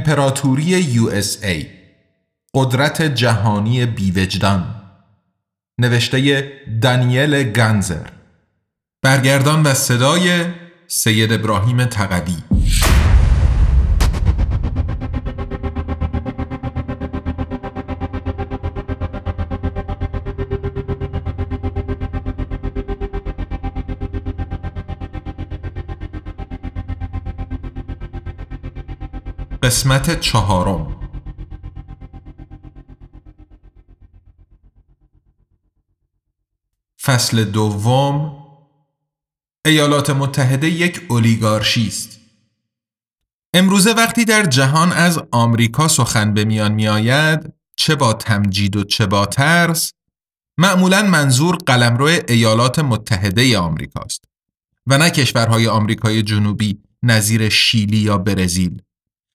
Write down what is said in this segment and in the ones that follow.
امپراتوری USA قدرت جهانی بیوجدان. نوشته دانیل گنزر برگردان و صدای سید ابراهیم تقوی. قسمت چهارم. فصل دوم ایالات متحده یک اولیگارشی است. امروزه وقتی در جهان از آمریکا سخن به میان می آید چه با تمجید و چه با ترس معمولا منظور قلمرو ایالات متحده آمریکاست و نه کشورهای آمریکای جنوبی نظیر شیلی یا برزیل.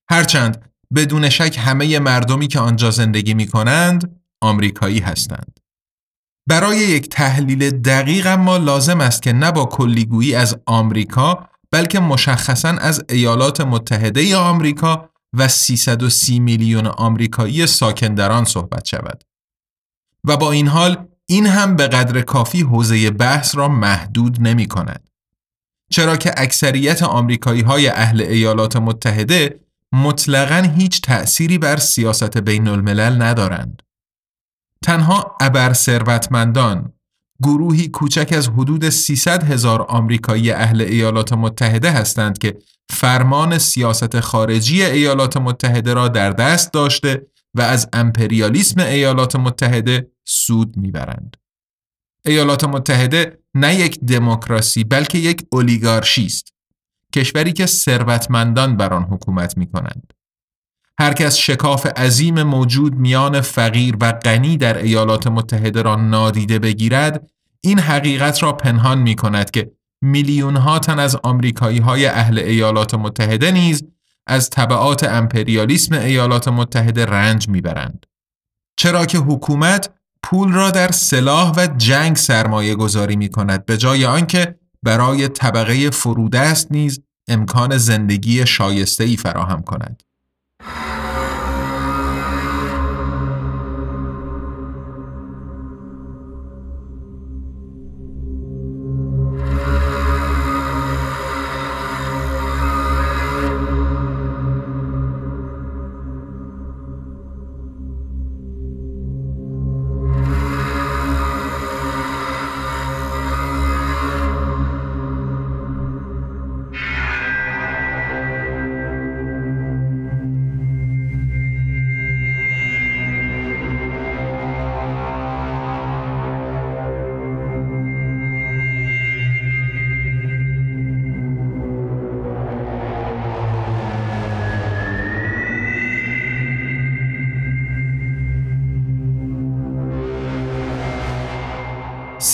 هرچند بدون شک همه مردمی که آنجا زندگی می کنند آمریکایی هستند. برای یک تحلیل دقیق اما لازم است که نه با کلیگویی از آمریکا بلکه مشخصا از ایالات متحده آمریکا و 330 میلیون آمریکایی ساکن در آن صحبت شود. و با این حال این هم به قدر کافی حوزه بحث را محدود نمی کند. چرا که اکثریت آمریکایی های اهل ایالات متحده مطلقا هیچ تأثیری بر سیاست بین الملل ندارند. تنها ابر ثروتمندان گروهی کوچک از حدود 300 هزار آمریکایی اهل ایالات متحده هستند که فرمان سیاست خارجی ایالات متحده را در دست داشته و از امپریالیسم ایالات متحده سود می‌برند. ایالات متحده نه یک دموکراسی بلکه یک اولیگارشی است. کشوری که ثروتمندان بر آن حکومت می کنند. هر کس شکاف عظیم موجود میان فقیر و غنی در ایالات متحده را نادیده بگیرد این حقیقت را پنهان می کند که میلیون ها تن از آمریکایی های اهل ایالات متحده نیز از طبعات امپریالیسم ایالات متحده رنج می‌برند. چرا که حکومت پول را در سلاح و جنگ سرمایه گذاری می کند به جای آنکه برای طبقه فرودست نیز امکان زندگی شایسته ای فراهم کند.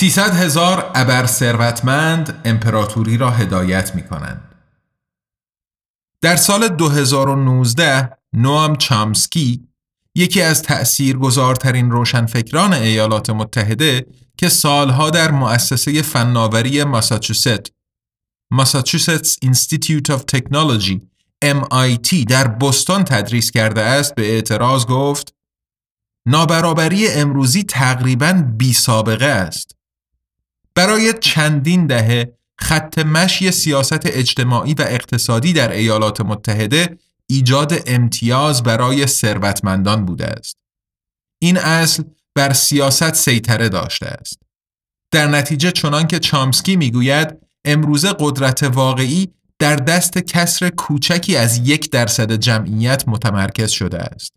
300 هزار ابر ثروتمند امپراتوری را هدایت می کنند. در سال 2019 نوام چامسکی یکی از تأثیرگذارترین روشنفکران ایالات متحده که سالها در مؤسسه فناوری ماساچوست ماساچوستس اینستیتیوت of تکنولوژی MIT در بستون تدریس کرده است به اعتراض گفت نابرابری امروزی تقریبا بی سابقه است برای چندین دهه خط مشی سیاست اجتماعی و اقتصادی در ایالات متحده ایجاد امتیاز برای ثروتمندان بوده است. این اصل بر سیاست سیطره داشته است. در نتیجه چنان که چامسکی می‌گوید امروزه قدرت واقعی در دست کسر کوچکی از یک درصد جمعیت متمرکز شده است.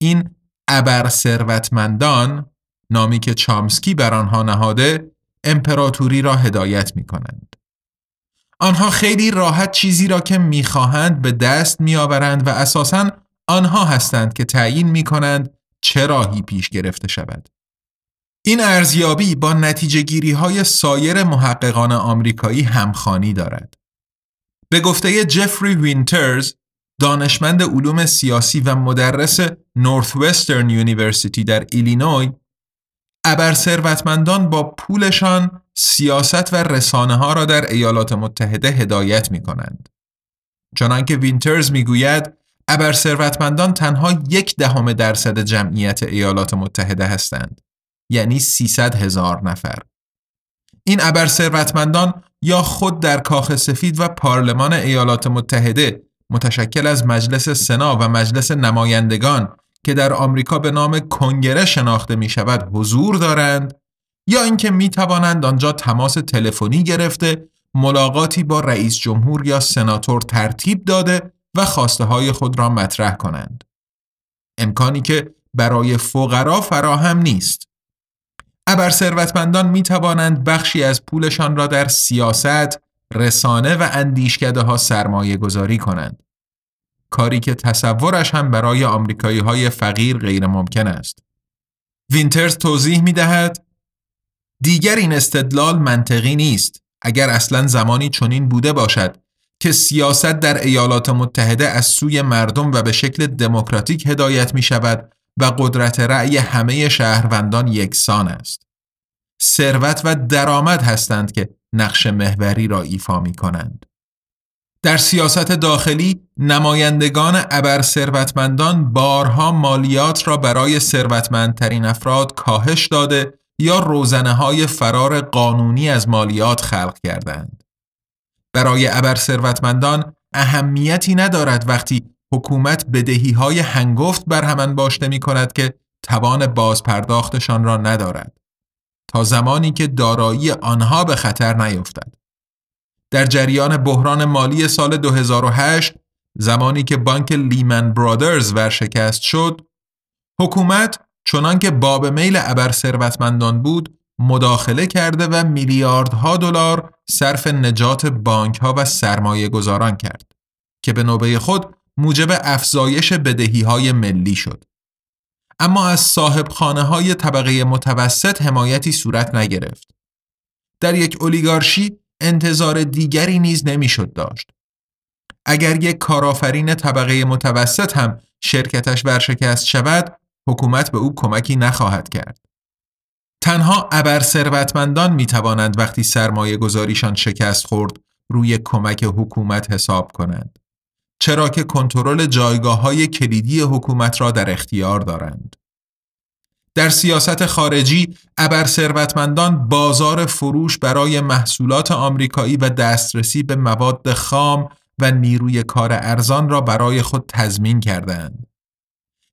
این ابر ثروتمندان نامی که چامسکی بر آنها نهاده امپراتوری را هدایت می کنند. آنها خیلی راحت چیزی را که می‌خواهند به دست میآورند و اساساً آنها هستند که تعیین می کنند چه راهی پیش گرفته شود. این ارزیابی با نتیجه گیری های سایر محققان آمریکایی همخانی دارد. به گفته جفری وینترز دانشمند علوم سیاسی و مدرس Northwestern University در ایلینوی ابر ثروتمندان با پولشان سیاست و رسانه ها را در ایالات متحده هدایت می کنند. چنانکه وینترز می گوید ابر ثروتمندان تنها یک دهم درصد جمعیت ایالات متحده هستند. یعنی 300 هزار نفر. این ابر ثروتمندان یا خود در کاخ سفید و پارلمان ایالات متحده متشکل از مجلس سنا و مجلس نمایندگان که در آمریکا به نام کنگره شناخته می شود حضور دارند یا اینکه می توانند آنجا تماس تلفنی گرفته ملاقاتی با رئیس جمهور یا سناتور ترتیب داده و خواسته های خود را مطرح کنند. امکانی که برای فقرا فراهم نیست. ابر ثروتمندان می توانند بخشی از پولشان را در سیاست، رسانه و اندیشکده ها سرمایه گذاری کنند. کاری که تصورش هم برای آمریکایی های فقیر غیر ممکن است. وینترز توضیح می دهد دیگر این استدلال منطقی نیست اگر اصلا زمانی چنین بوده باشد که سیاست در ایالات متحده از سوی مردم و به شکل دموکراتیک هدایت می شود و قدرت رأی همه شهروندان یکسان است. ثروت و درآمد هستند که نقش محوری را ایفا می کنند. در سیاست داخلی نمایندگان ابر ثروتمندان بارها مالیات را برای ثروتمندترین افراد کاهش داده یا روزنه های فرار قانونی از مالیات خلق کردند. برای ابر ثروتمندان اهمیتی ندارد وقتی حکومت بدهی های هنگفت بر همان باشته می کند که توان بازپرداختشان را ندارد تا زمانی که دارایی آنها به خطر نیفتد. در جریان بحران مالی سال 2008 زمانی که بانک لیمن برادرز ورشکست شد حکومت چنان که باب میل ابر ثروتمندان بود مداخله کرده و میلیاردها دلار صرف نجات بانک ها و سرمایه گذاران کرد که به نوبه خود موجب افزایش بدهی های ملی شد. اما از صاحب خانه های طبقه متوسط حمایتی صورت نگرفت. در یک اولیگارشی انتظار دیگری نیز نمی‌شد داشت. اگر یک کارآفرین طبقه متوسط هم شرکتش ورشکست شود، حکومت به او کمکی نخواهد کرد. تنها ابر ثروتمندان می توانند وقتی سرمایه گذاریشان شکست خورد روی کمک حکومت حساب کنند. چرا که کنترل جایگاه های کلیدی حکومت را در اختیار دارند. در سیاست خارجی ابر ثروتمندان بازار فروش برای محصولات آمریکایی و دسترسی به مواد خام و نیروی کار ارزان را برای خود تضمین کردند.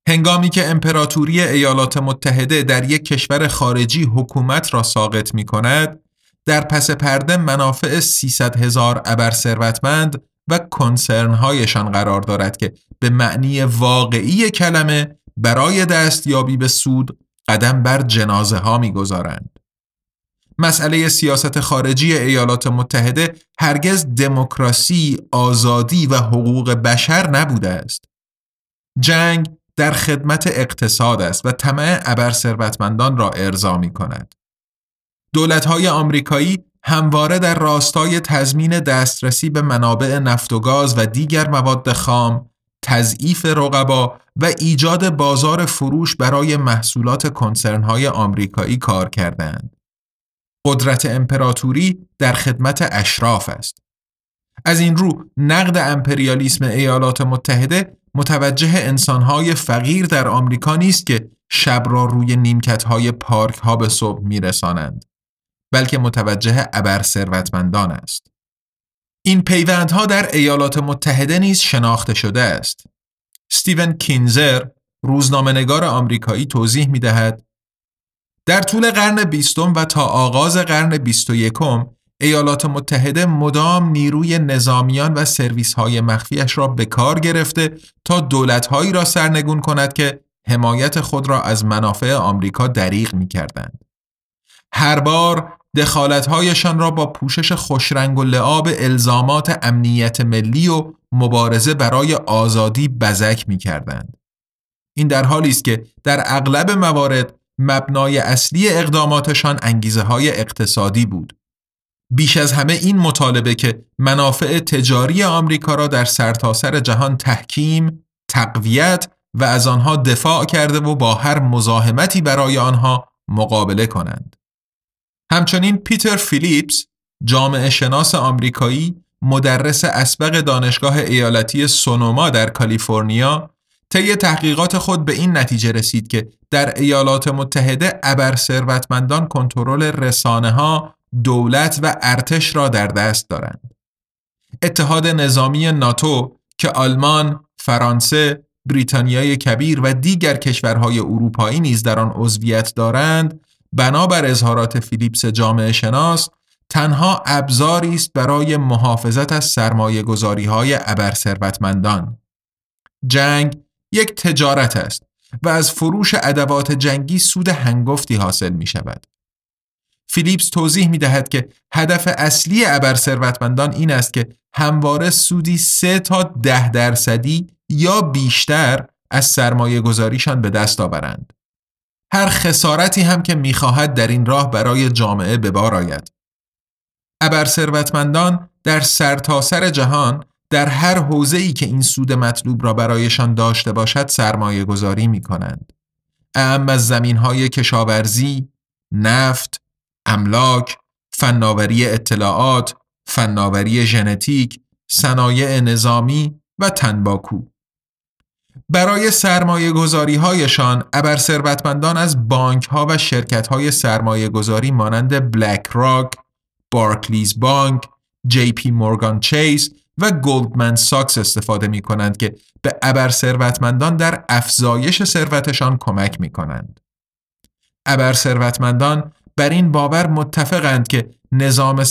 هنگامی که امپراتوری ایالات متحده در یک کشور خارجی حکومت را ساقط می کند، در پس پرده منافع 300 هزار ابر ثروتمند و کنسرنهایشان قرار دارد که به معنی واقعی کلمه برای دستیابی به سود قدم بر جنازه ها می گذارند. مسئله سیاست خارجی ایالات متحده هرگز دموکراسی، آزادی و حقوق بشر نبوده است. جنگ در خدمت اقتصاد است و طمع ابر ثروتمندان را ارضا می کند. دولت‌های آمریکایی همواره در راستای تضمین دسترسی به منابع نفت و گاز و دیگر مواد خام، تضعیف رقبا و ایجاد بازار فروش برای محصولات کنسرنهای آمریکایی کار کردند. قدرت امپراتوری در خدمت اشراف است. از این رو نقد امپریالیسم ایالات متحده متوجه انسانهای فقیر در آمریکا نیست که شب را روی نیمکتهای پارک ها به صبح میرسانند بلکه متوجه ابر ثروتمندان است این پیوندها در ایالات متحده نیز شناخته شده است استیون کینزر روزنامه‌نگار آمریکایی توضیح می دهد در طول قرن بیستم و تا آغاز قرن بیست و یکم ایالات متحده مدام نیروی نظامیان و سرویس های مخفیش را به کار گرفته تا دولت هایی را سرنگون کند که حمایت خود را از منافع آمریکا دریغ می کردند. هر بار دخالتهایشان را با پوشش خوشرنگ و لعاب الزامات امنیت ملی و مبارزه برای آزادی بزک می کردند. این در حالی است که در اغلب موارد مبنای اصلی اقداماتشان انگیزه های اقتصادی بود. بیش از همه این مطالبه که منافع تجاری آمریکا را در سرتاسر سر جهان تحکیم، تقویت و از آنها دفاع کرده و با هر مزاحمتی برای آنها مقابله کنند. همچنین پیتر فیلیپس جامعه شناس آمریکایی مدرس اسبق دانشگاه ایالتی سونوما در کالیفرنیا طی تحقیقات خود به این نتیجه رسید که در ایالات متحده ابر ثروتمندان کنترل رسانه ها، دولت و ارتش را در دست دارند. اتحاد نظامی ناتو که آلمان، فرانسه، بریتانیای کبیر و دیگر کشورهای اروپایی نیز در آن عضویت دارند، بنابر اظهارات فیلیپس جامعه شناس تنها ابزاری است برای محافظت از سرمایه گذاری های ابر ثروتمندان. جنگ یک تجارت است و از فروش ادوات جنگی سود هنگفتی حاصل می شود. فیلیپس توضیح می دهد که هدف اصلی ابر ثروتمندان این است که همواره سودی سه تا ده درصدی یا بیشتر از سرمایه گذاریشان به دست آورند. هر خسارتی هم که می‌خواهد در این راه برای جامعه به بار آید. ابر ثروتمندان در سرتاسر سر جهان در هر حوزه ای که این سود مطلوب را برایشان داشته باشد سرمایه گذاری می کنند. اهم از زمین های کشاورزی، نفت، املاک، فناوری اطلاعات، فناوری ژنتیک، صنایع نظامی و تنباکو. برای سرمایه گذاری هایشان ابر ثروتمندان از بانک ها و شرکت های سرمایه گذاری مانند BlackRock، Barclays Bank، JP Morgan Chase و Goldman Sachs استفاده می کنند که به ابر ثروتمندان در افزایش ثروتشان کمک می کنند. ابر ثروتمندان بر این باور متفقند که نظام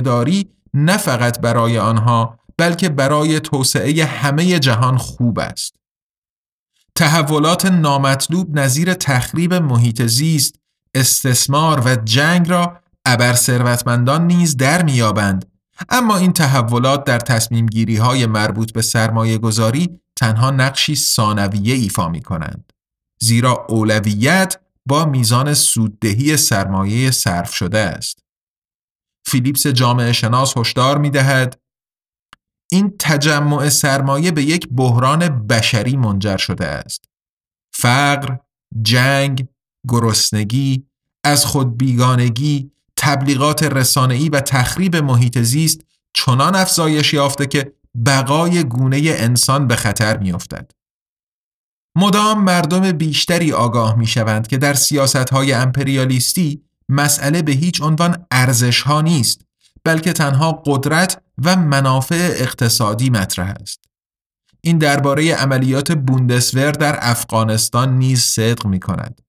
داری نه فقط برای آنها بلکه برای توسعه همه جهان خوب است. تحولات نامطلوب نظیر تخریب محیط زیست، استثمار و جنگ را ابر ثروتمندان نیز در میابند اما این تحولات در تصمیم گیری های مربوط به سرمایه گذاری تنها نقشی ثانویه ایفا می کنند. زیرا اولویت با میزان سوددهی سرمایه صرف شده است. فیلیپس جامعه شناس هشدار می دهد این تجمع سرمایه به یک بحران بشری منجر شده است. فقر، جنگ، گرسنگی، از خود بیگانگی، تبلیغات رسانه‌ای و تخریب محیط زیست چنان افزایش یافته که بقای گونه انسان به خطر میافتد. مدام مردم بیشتری آگاه می شوند که در سیاست های امپریالیستی مسئله به هیچ عنوان ارزش ها نیست بلکه تنها قدرت و منافع اقتصادی مطرح است. این درباره عملیات بوندسور در افغانستان نیز صدق می کند.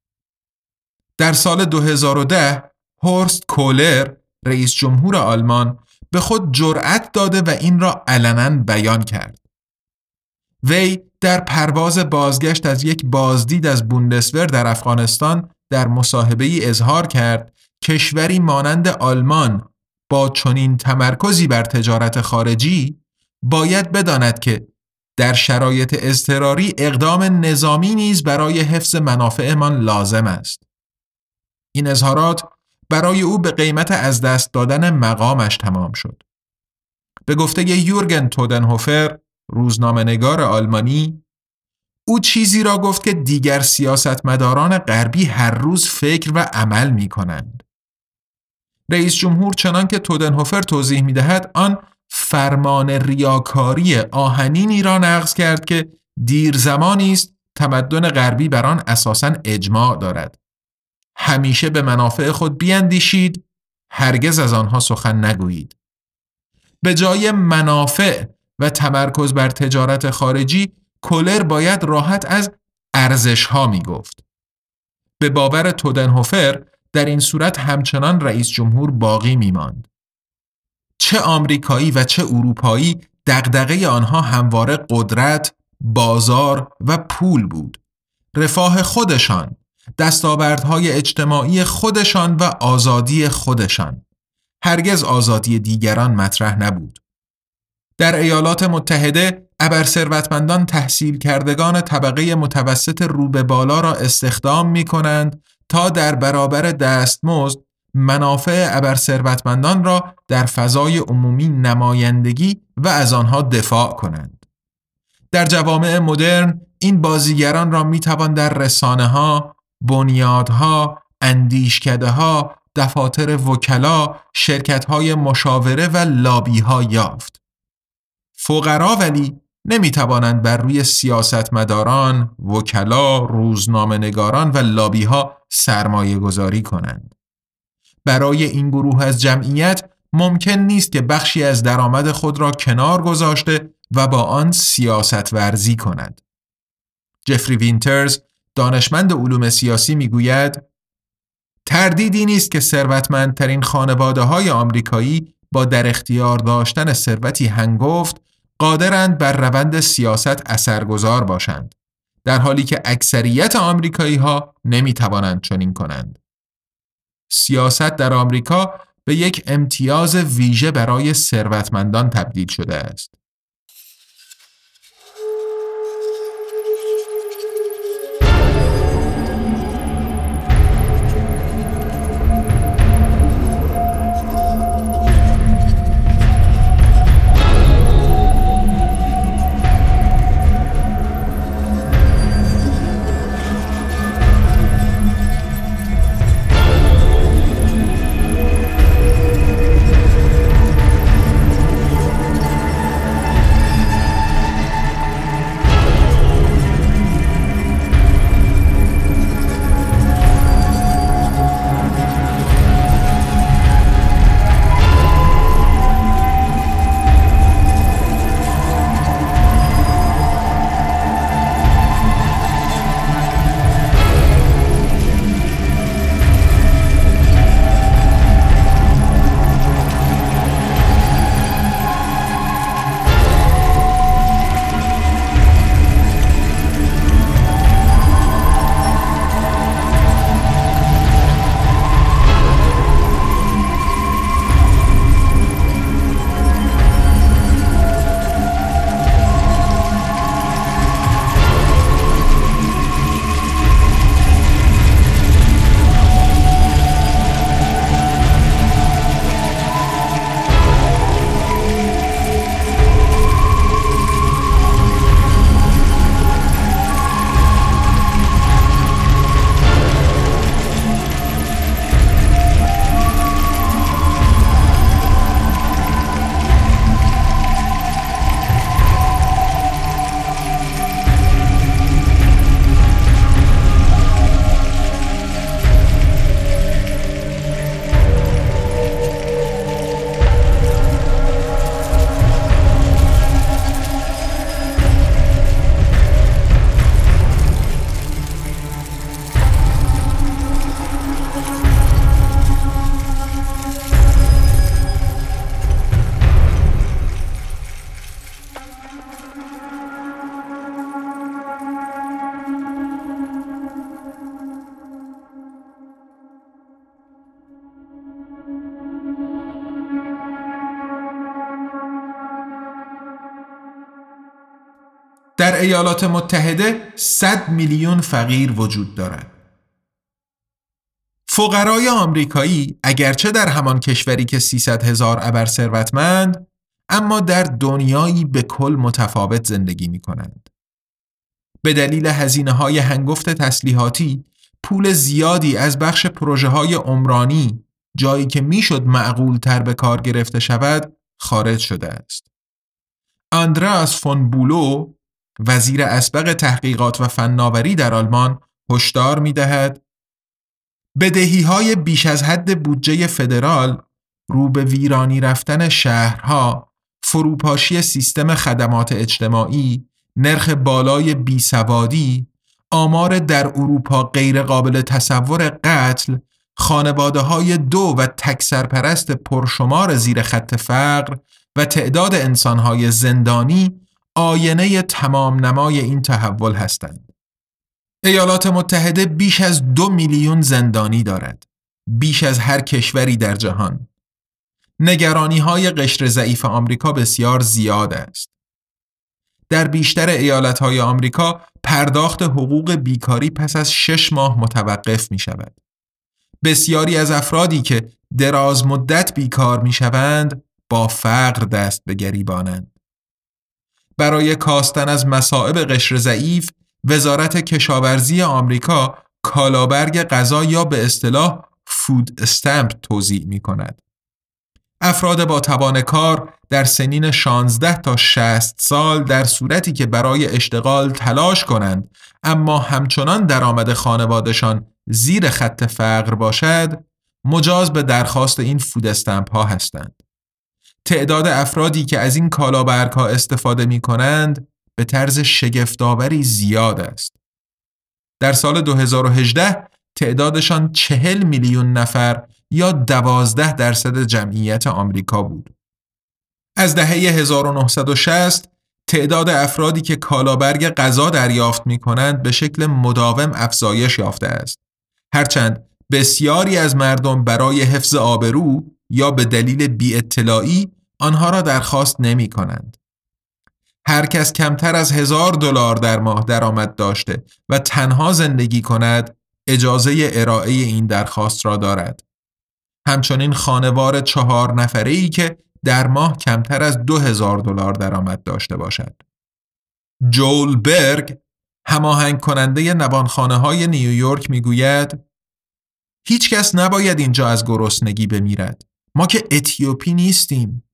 در سال 2010 هورست کولر رئیس جمهور آلمان به خود جرأت داده و این را علنا بیان کرد. وی در پرواز بازگشت از یک بازدید از بوندسور در افغانستان در مصاحبه ای اظهار کرد کشوری مانند آلمان با چنین تمرکزی بر تجارت خارجی باید بداند که در شرایط اضطراری اقدام نظامی نیز برای حفظ منافعمان لازم است. این اظهارات برای او به قیمت از دست دادن مقامش تمام شد. به گفته یورگن تودنهوفر روزنامهنگار آلمانی او چیزی را گفت که دیگر سیاستمداران غربی هر روز فکر و عمل می کنند. رئیس جمهور چنان که تودنهوفر توضیح می دهد آن فرمان ریاکاری آهنینی را نقض کرد که دیر زمانی است تمدن غربی بر آن اساساً اجماع دارد. همیشه به منافع خود بیاندیشید هرگز از آنها سخن نگویید. به جای منافع و تمرکز بر تجارت خارجی کولر باید راحت از ارزش ها می گفت. به باور تودنهوفر در این صورت همچنان رئیس جمهور باقی می ماند. چه آمریکایی و چه اروپایی دغدغه آنها همواره قدرت، بازار و پول بود. رفاه خودشان دستاوردهای اجتماعی خودشان و آزادی خودشان هرگز آزادی دیگران مطرح نبود در ایالات متحده ابرثروتمندان تحصیل کردگان طبقه متوسط رو به بالا را استخدام می کنند تا در برابر دستمزد منافع ابرثروتمندان را در فضای عمومی نمایندگی و از آنها دفاع کنند. در جوامع مدرن این بازیگران را می توان در رسانه ها، بنیادها، اندیشکده ها، دفاتر وکلا، شرکت های مشاوره و لابی ها یافت. فقرا ولی نمی توانند بر روی سیاستمداران، وکلا، روزنامه نگاران و لابی ها سرمایه گذاری کنند. برای این گروه از جمعیت ممکن نیست که بخشی از درآمد خود را کنار گذاشته و با آن سیاست ورزی کند. جفری وینترز دانشمند علوم سیاسی می‌گوید تردیدی نیست که ثروتمندترین خانواده های آمریکایی با در اختیار داشتن ثروتی هنگفت قادرند بر روند سیاست اثرگذار باشند در حالی که اکثریت آمریکایی ها نمی توانند چنین کنند. سیاست در آمریکا به یک امتیاز ویژه برای ثروتمندان تبدیل شده است. ایالات متحده 100 میلیون فقیر وجود دارد. فقرای آمریکایی اگرچه در همان کشوری که 300 هزار ابر ثروتمند اما در دنیایی به کل متفاوت زندگی می کنند. به دلیل هزینه های هنگفت تسلیحاتی پول زیادی از بخش پروژه های عمرانی جایی که می‌شد معقول تر به کار گرفته شود خارج شده است. اندراس فون بولو وزیر اسبق تحقیقات و فناوری در آلمان هشدار می دهد بدهی های بیش از حد بودجه فدرال رو به ویرانی رفتن شهرها فروپاشی سیستم خدمات اجتماعی نرخ بالای بیسوادی آمار در اروپا غیرقابل تصور قتل خانواده های دو و تک سرپرست پرشمار زیر خط فقر و تعداد انسانهای زندانی آینه تمام نمای این تحول هستند. ایالات متحده بیش از دو میلیون زندانی دارد. بیش از هر کشوری در جهان. نگرانی های قشر ضعیف آمریکا بسیار زیاد است. در بیشتر ایالت های آمریکا پرداخت حقوق بیکاری پس از شش ماه متوقف می شود. بسیاری از افرادی که دراز مدت بیکار می شوند با فقر دست به گریبانند. برای کاستن از مصائب قشر ضعیف وزارت کشاورزی آمریکا کالابرگ غذا یا به اصطلاح فود استمپ توضیح می کند. افراد با توان کار در سنین 16 تا 60 سال در صورتی که برای اشتغال تلاش کنند اما همچنان درآمد خانوادشان زیر خط فقر باشد مجاز به درخواست این فود استمپ ها هستند. تعداد افرادی که از این کالابرگ ها استفاده می کنند به طرز شگفتآوری زیاد است. در سال 2018 تعدادشان چهل میلیون نفر یا دوازده درصد جمعیت آمریکا بود. از دهه 1960 تعداد افرادی که کالابرگ غذا دریافت می کنند به شکل مداوم افزایش یافته است. هرچند بسیاری از مردم برای حفظ آبرو یا به دلیل بی اطلاعی آنها را درخواست نمی کنند. هر کس کمتر از هزار دلار در ماه درآمد داشته و تنها زندگی کند اجازه ارائه این درخواست را دارد. همچنین خانوار چهار نفره ای که در ماه کمتر از دو هزار دلار درآمد داشته باشد. جول برگ هماهنگ کننده نوانخانه های نیویورک می‌گوید هیچ کس نباید اینجا از گرسنگی بمیرد. ما که اتیوپی نیستیم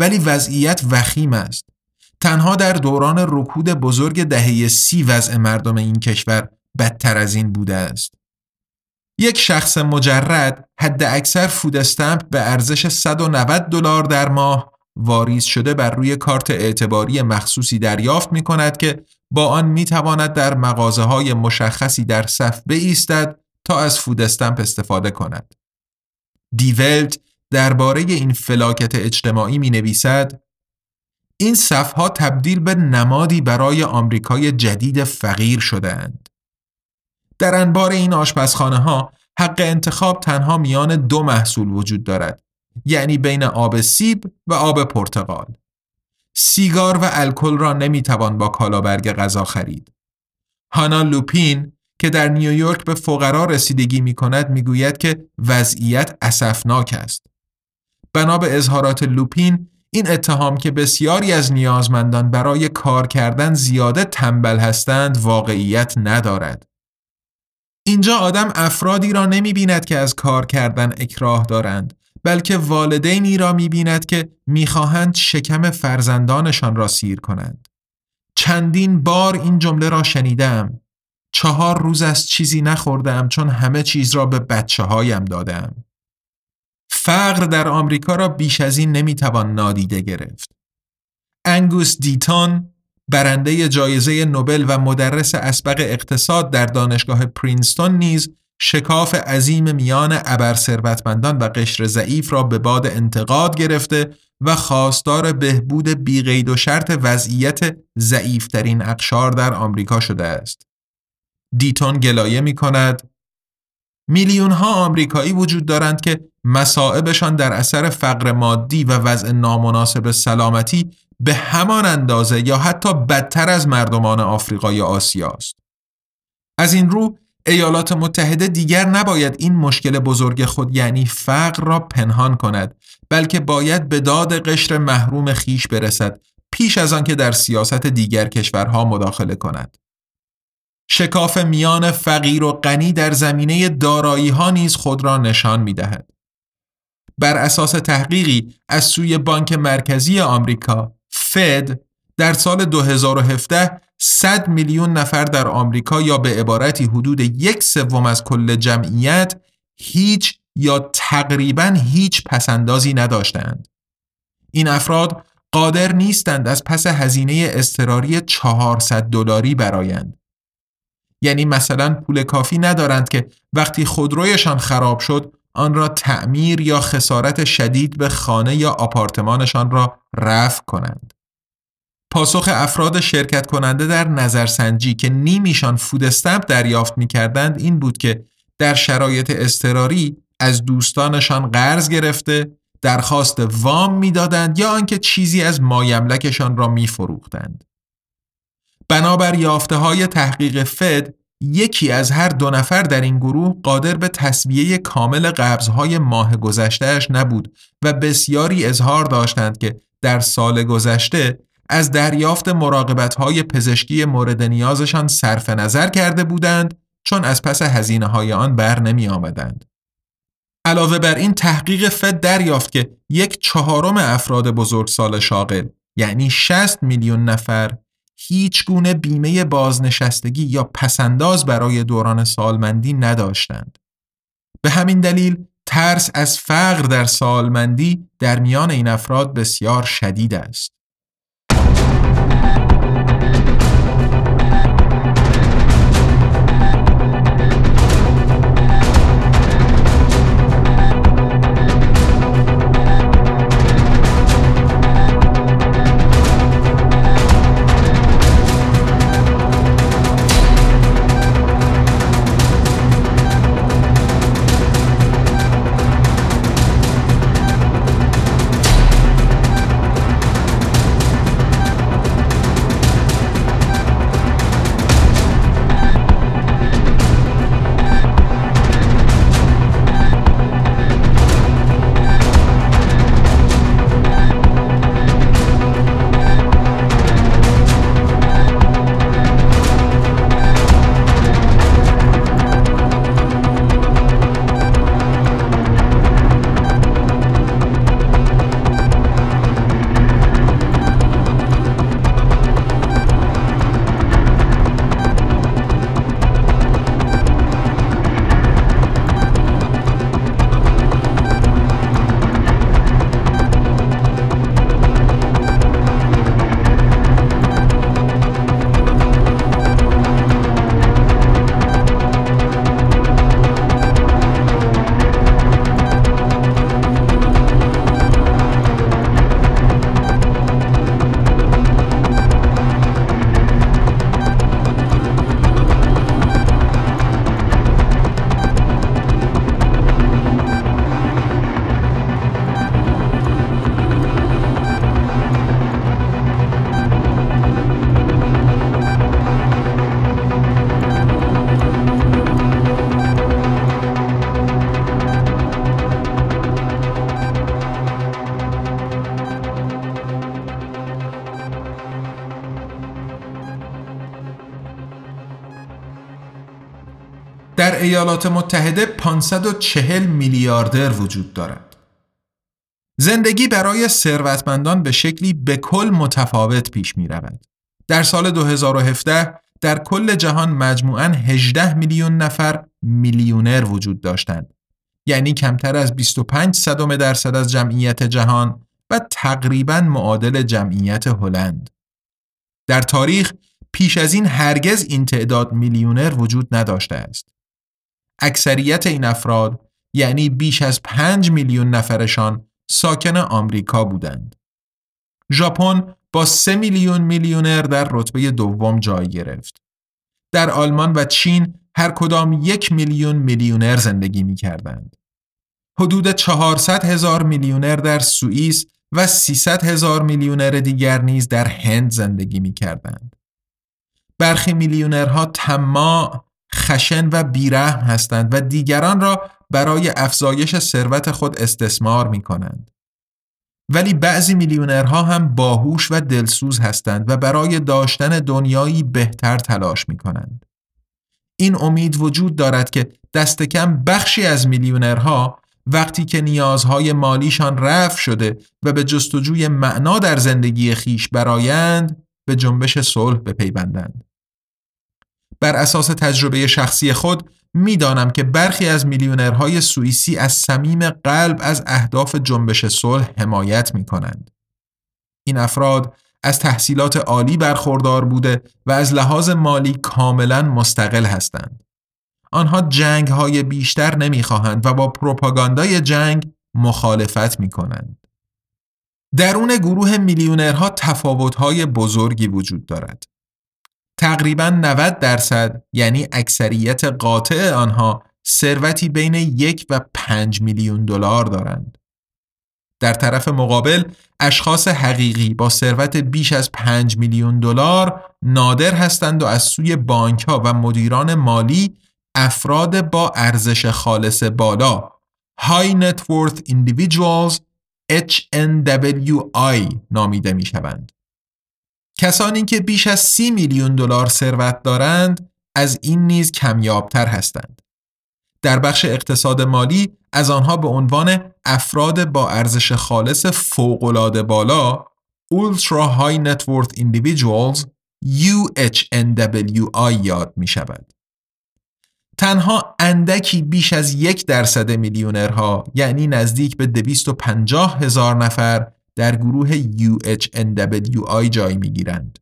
ولی وضعیت وخیم است. تنها در دوران رکود بزرگ دهه سی وضع مردم این کشور بدتر از این بوده است. یک شخص مجرد حد اکثر فود استمپ به ارزش 190 دلار در ماه واریز شده بر روی کارت اعتباری مخصوصی دریافت می کند که با آن می تواند در مغازه های مشخصی در صف بایستد تا از فود استمپ استفاده کند. دیولت درباره این فلاکت اجتماعی می نویسد این صفها تبدیل به نمادی برای آمریکای جدید فقیر شدهاند. در انبار این آشپزخانه ها حق انتخاب تنها میان دو محصول وجود دارد یعنی بین آب سیب و آب پرتقال سیگار و الکل را نمی‌توان با کالابرگ غذا خرید هانا لوپین که در نیویورک به فقرا رسیدگی می کند که وضعیت اسفناک است. بنا به اظهارات لوپین این اتهام که بسیاری از نیازمندان برای کار کردن زیاده تنبل هستند واقعیت ندارد. اینجا آدم افرادی را نمی بیند که از کار کردن اکراه دارند بلکه والدینی را می بیند که می‌خواهند شکم فرزندانشان را سیر کنند. چندین بار این جمله را شنیدم. چهار روز از چیزی نخوردم چون همه چیز را به بچه هایم دادم. فقر در آمریکا را بیش از این نمی‌توان نادیده گرفت. انگوس دیتون برنده جایزه نوبل و مدرس اسبق اقتصاد در دانشگاه پرینستون نیز شکاف عظیم میان ابر ثروتمندان و قشر ضعیف را به باد انتقاد گرفته و خواستار بهبود بیقید و شرط وضعیت ضعیفترین اقشار در آمریکا شده است. دیتون گلایه می کند میلیون ها آمریکایی وجود دارند که مصائبشان در اثر فقر مادی و وضع نامناسب سلامتی به همان اندازه یا حتی بدتر از مردمان آفریقا یا آسیا است. از این رو ایالات متحده دیگر نباید این مشکل بزرگ خود یعنی فقر را پنهان کند بلکه باید به داد قشر محروم خیش برسد پیش از آن که در سیاست دیگر کشورها مداخله کند. شکاف میان فقیر و غنی در زمینه دارایی ها نیز خود را نشان می دهد. بر اساس تحقیقی از سوی بانک مرکزی آمریکا فد در سال 2017 100 میلیون نفر در آمریکا یا به عبارتی حدود یک سوم از کل جمعیت هیچ یا تقریبا هیچ پسندازی نداشتند. این افراد قادر نیستند از پس هزینه اضطراری 400 دلاری برایند. یعنی مثلا پول کافی ندارند که وقتی خودرویشان خراب شد آن را تعمیر یا خسارت شدید به خانه یا آپارتمانشان را رفع کنند. پاسخ افراد شرکت کننده در نظرسنجی که نیمیشان فود استمپ دریافت می کردند این بود که در شرایط اضطراری از دوستانشان قرض گرفته درخواست وام می‌دادند یا آنکه چیزی از مایملکشان را میفروختند. بنابر یافته های تحقیق فد یکی از هر دو نفر در این گروه قادر به تصویه کامل قبضهای ماه گذشتهش نبود و بسیاری اظهار داشتند که در سال گذشته از دریافت مراقبت پزشکی مورد نیازشان صرف نظر کرده بودند چون از پس هزینه های آن بر نمی آمدند. علاوه بر این تحقیق فد دریافت که یک چهارم افراد بزرگ سال شاغل یعنی 60 میلیون نفر هیچ گونه بیمه بازنشستگی یا پسنداز برای دوران سالمندی نداشتند. به همین دلیل ترس از فقر در سالمندی در میان این افراد بسیار شدید است. ایالات متحده 540 میلیاردر وجود دارد. زندگی برای ثروتمندان به شکلی به کل متفاوت پیش می رود. در سال 2017 در کل جهان مجموعاً 18 میلیون نفر میلیونر وجود داشتند. یعنی کمتر از 25 صدم درصد از جمعیت جهان و تقریبا معادل جمعیت هلند. در تاریخ پیش از این هرگز این تعداد میلیونر وجود نداشته است. اکثریت این افراد یعنی بیش از 5 میلیون نفرشان ساکن آمریکا بودند. ژاپن با 3 میلیون میلیونر در رتبه دوم جای گرفت. در آلمان و چین هر کدام یک میلیون میلیونر زندگی می کردند. حدود 400 هزار میلیونر در سوئیس و 300 هزار میلیونر دیگر نیز در هند زندگی می کردند. برخی میلیونرها تماع خشن و بیرحم هستند و دیگران را برای افزایش ثروت خود استثمار می کنند. ولی بعضی میلیونرها هم باهوش و دلسوز هستند و برای داشتن دنیایی بهتر تلاش می کنند. این امید وجود دارد که دست کم بخشی از میلیونرها وقتی که نیازهای مالیشان رفع شده و به جستجوی معنا در زندگی خیش برایند به جنبش صلح بپیوندند. بر اساس تجربه شخصی خود می‌دانم که برخی از میلیونرهای سوئیسی از صمیم قلب از اهداف جنبش صلح حمایت می کنند. این افراد از تحصیلات عالی برخوردار بوده و از لحاظ مالی کاملا مستقل هستند. آنها جنگ های بیشتر نمی‌خواهند و با پروپاگاندای جنگ مخالفت می کنند. درون گروه میلیونرها تفاوت‌های بزرگی وجود دارد. تقریبا 90 درصد یعنی اکثریت قاطع آنها ثروتی بین یک و پنج میلیون دلار دارند. در طرف مقابل اشخاص حقیقی با ثروت بیش از 5 میلیون دلار نادر هستند و از سوی بانک ها و مدیران مالی افراد با ارزش خالص بالا High Net Worth Individuals HNWI نامیده می شوند. کسانی که بیش از 30 میلیون دلار ثروت دارند از این نیز کمیابتر هستند. در بخش اقتصاد مالی از آنها به عنوان افراد با ارزش خالص فوق‌العاده بالا Ultra High Net Worth Individuals UHNWI یاد می شود. تنها اندکی بیش از یک درصد میلیونرها یعنی نزدیک به 250 هزار نفر در گروه UHNWI جای می گیرند.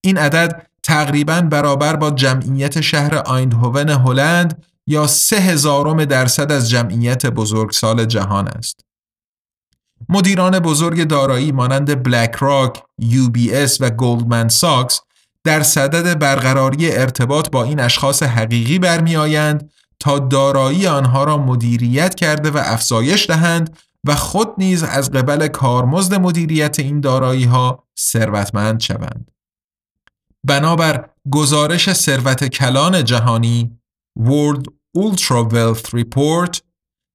این عدد تقریبا برابر با جمعیت شهر آیندهوون هلند یا سه هزارم درصد از جمعیت بزرگسال جهان است. مدیران بزرگ دارایی مانند بلک راک، UBS و گلدمن ساکس در صدد برقراری ارتباط با این اشخاص حقیقی برمیآیند تا دارایی آنها را مدیریت کرده و افزایش دهند و خود نیز از قبل کارمزد مدیریت این دارایی ها ثروتمند شوند. بنابر گزارش ثروت کلان جهانی World Ultra Wealth Report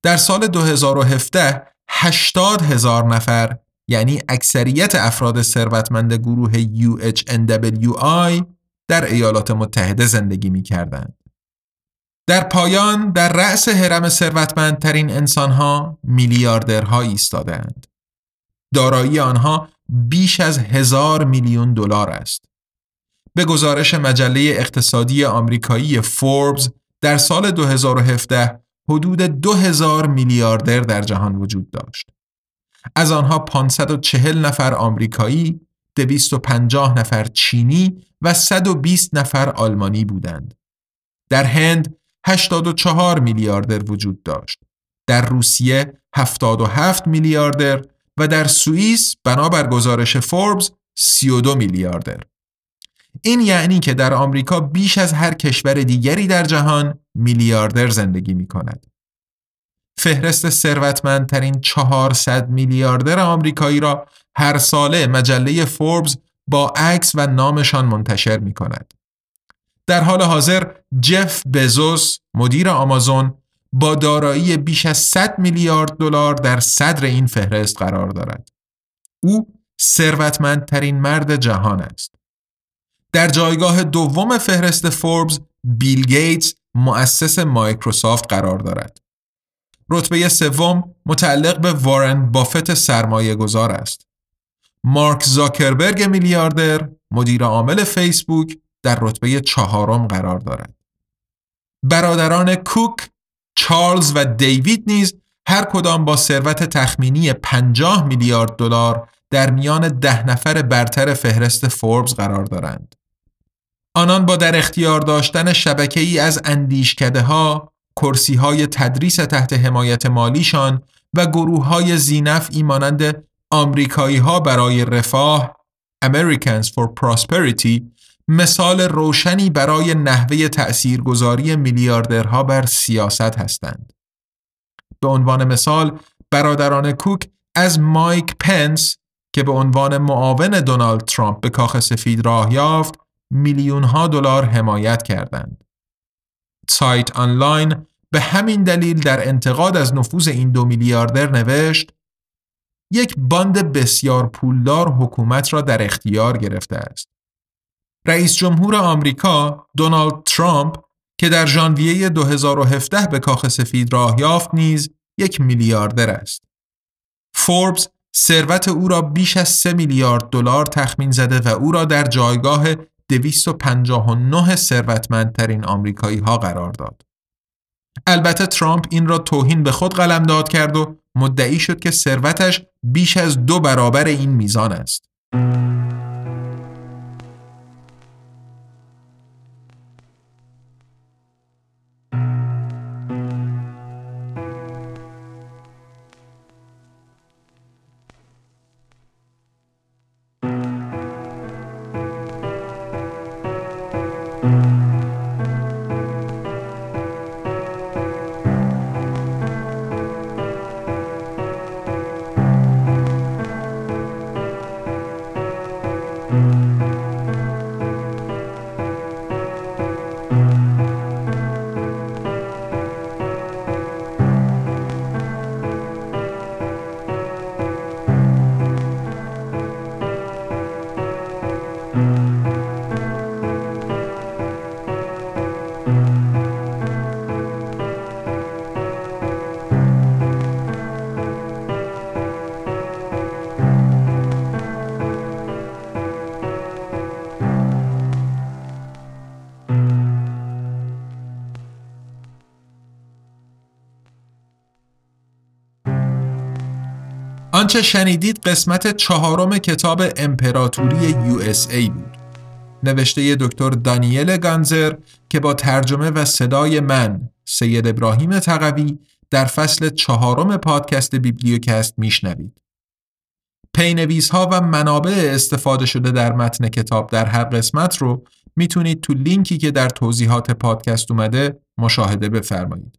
در سال 2017 80 هزار نفر یعنی اکثریت افراد ثروتمند گروه UHNWI در ایالات متحده زندگی می کردند. در پایان در رأس حرم ثروتمندترین انسانها میلیاردرها ایستادند. دارایی آنها بیش از هزار میلیون دلار است. به گزارش مجله اقتصادی آمریکایی فوربز در سال 2017 حدود 2000 میلیاردر در جهان وجود داشت. از آنها 540 نفر آمریکایی، 250 نفر چینی و 120 نفر آلمانی بودند. در هند 84 میلیاردر وجود داشت. در روسیه 77 میلیاردر و در سوئیس بنابر گزارش فوربس 32 میلیاردر. این یعنی که در آمریکا بیش از هر کشور دیگری در جهان میلیاردر زندگی می کند. فهرست ثروتمندترین 400 میلیاردر آمریکایی را هر ساله مجله فوربس با عکس و نامشان منتشر می کند. در حال حاضر جف بزوس مدیر آمازون با دارایی بیش از 100 میلیارد دلار در صدر این فهرست قرار دارد. او ثروتمندترین مرد جهان است. در جایگاه دوم فهرست فوربس بیل گیتس مؤسس مایکروسافت قرار دارد. رتبه سوم متعلق به وارن بافت سرمایه گذار است. مارک زاکربرگ میلیاردر مدیر عامل فیسبوک در رتبه چهارم قرار دارد. برادران کوک، چارلز و دیوید نیز هر کدام با ثروت تخمینی 50 میلیارد دلار در میان ده نفر برتر فهرست فوربس قرار دارند. آنان با در اختیار داشتن شبکه ای از اندیشکده ها، کرسی های تدریس تحت حمایت مالیشان و گروه های زینف مانند آمریکایی ها برای رفاه Americans for Prosperity مثال روشنی برای نحوه تأثیرگذاری میلیاردرها بر سیاست هستند. به عنوان مثال برادران کوک از مایک پنس که به عنوان معاون دونالد ترامپ به کاخ سفید راه یافت میلیون ها دلار حمایت کردند. سایت آنلاین به همین دلیل در انتقاد از نفوذ این دو میلیاردر نوشت یک باند بسیار پولدار حکومت را در اختیار گرفته است. رئیس جمهور آمریکا دونالد ترامپ که در ژانویه 2017 به کاخ سفید راه یافت نیز یک میلیاردر است. فوربس ثروت او را بیش از 3 میلیارد دلار تخمین زده و او را در جایگاه 259 ثروتمندترین آمریکایی ها قرار داد. البته ترامپ این را توهین به خود قلمداد کرد و مدعی شد که ثروتش بیش از دو برابر این میزان است. آنچه شنیدید قسمت چهارم کتاب امپراتوری USA بود نوشته دکتر دانیل گانسر که با ترجمه و صدای من سید ابراهیم تقوی در فصل چهارم پادکست بیبلیوکست میشنوید. پی‌نویس ها و منابع استفاده شده در متن کتاب در هر قسمت رو می‌تونید تو لینکی که در توضیحات پادکست اومده مشاهده بفرمایید.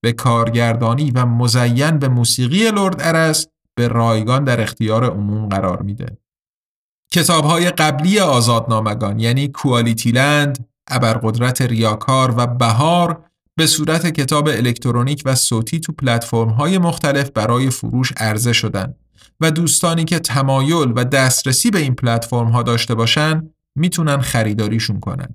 به کارگردانی و مزین به موسیقی لرد ارس به رایگان در اختیار عموم قرار میده. کتاب های قبلی آزادنامگان یعنی کوالیتی لند، ابرقدرت ریاکار و بهار به صورت کتاب الکترونیک و صوتی تو پلتفرم های مختلف برای فروش عرضه شدن و دوستانی که تمایل و دسترسی به این پلتفرم ها داشته باشن می‌تونن خریداریشون کنن.